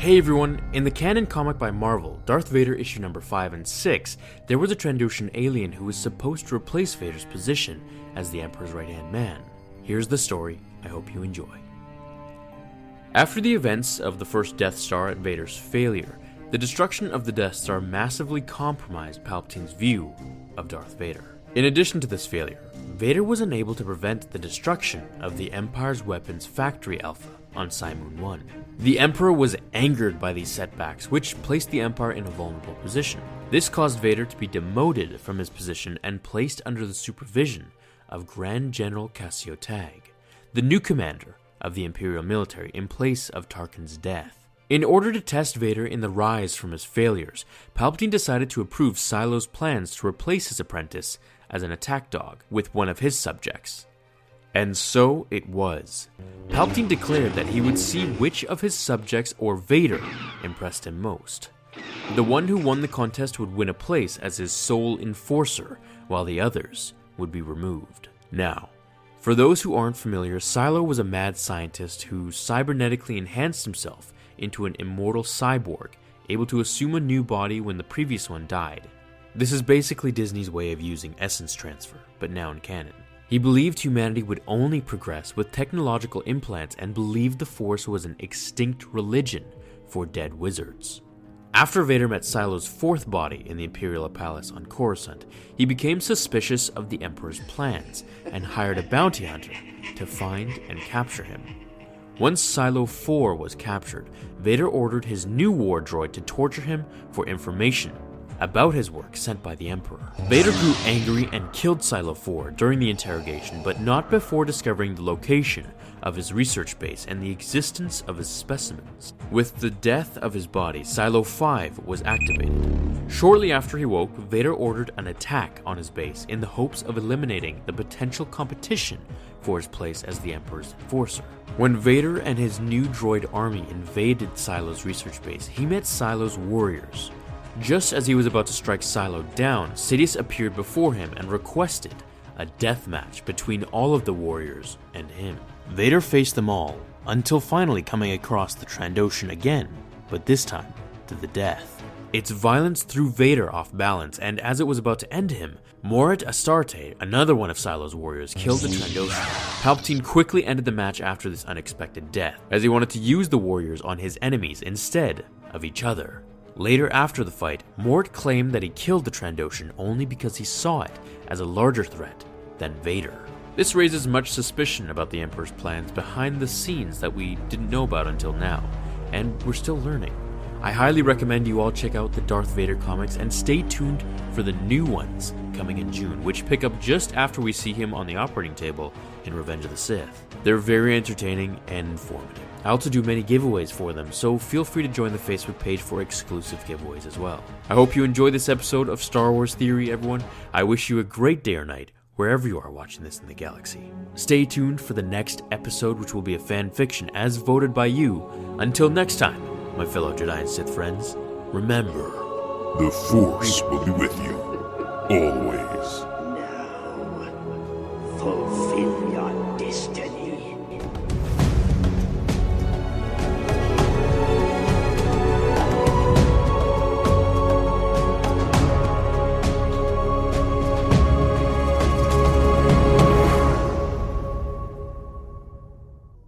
Hey everyone, in the canon comic by Marvel, Darth Vader issue number 5 and 6, there was a Trandoshan alien who was supposed to replace Vader's position as the Emperor's right hand man. Here's the story, I hope you enjoy. After the events of the first Death Star at Vader's failure, the destruction of the Death Star massively compromised Palpatine's view of Darth Vader. In addition to this failure, Vader was unable to prevent the destruction of the Empire's weapons factory Alpha on Cymoon 1. The Emperor was angered by these setbacks, which placed the Empire in a vulnerable position. This caused Vader to be demoted from his position and placed under the supervision of Grand General Cassio Tagge, the new commander of the Imperial military in place of Tarkin's death. In order to test Vader in the rise from his failures, Palpatine decided to approve Cylo's plans to replace his apprentice as an attack dog with one of his subjects. And so it was. Palpatine declared that he would see which of his subjects or Vader impressed him most. The one who won the contest would win a place as his sole enforcer, while the others would be removed. Now, for those who aren't familiar, Cylo was a mad scientist who cybernetically enhanced himself into an immortal cyborg, able to assume a new body when the previous one died. This is basically Disney's way of using essence transfer, but now in canon. He believed humanity would only progress with technological implants and believed the Force was an extinct religion for dead wizards. After Vader met Cylo's fourth body in the Imperial Palace on Coruscant, he became suspicious of the Emperor's plans and hired a bounty hunter to find and capture him. Once Cylo 4 was captured, Vader ordered his new war droid to torture him for information about his work sent by the Emperor. Vader grew angry and killed Cylo 4 during the interrogation, but not before discovering the location of his research base and the existence of his specimens. With the death of his body, Cylo 5 was activated. Shortly after he woke, Vader ordered an attack on his base in the hopes of eliminating the potential competition for his place as the Emperor's enforcer. When Vader and his new droid army invaded Cylo's research base, he met Cylo's warriors. Just as he was about to strike Cylo down, Sidious appeared before him and requested a death match between all of the warriors and him. Vader faced them all, until finally coming across the Trandoshan again, but this time to the death. Its violence threw Vader off balance, and as it was about to end him, Morit Astarte, another one of Cylo's warriors, killed the Trandoshan. Palpatine quickly ended the match after this unexpected death, as he wanted to use the warriors on his enemies instead of each other. Later after the fight, Mort claimed that he killed the Trandoshan only because he saw it as a larger threat than Vader. This raises much suspicion about the Emperor's plans behind the scenes that we didn't know about until now, and we're still learning. I highly recommend you all check out the Darth Vader comics and stay tuned for the new ones coming in June, which pick up just after we see him on the operating table in Revenge of the Sith. They're very entertaining and informative. I also do many giveaways for them, so feel free to join the Facebook page for exclusive giveaways as well. I hope you enjoyed this episode of Star Wars Theory, everyone. I wish you a great day or night, wherever you are watching this in the galaxy. Stay tuned for the next episode, which will be a fan fiction as voted by you. Until next time, my fellow Jedi and Sith friends, remember The Force will be with you always. wasted.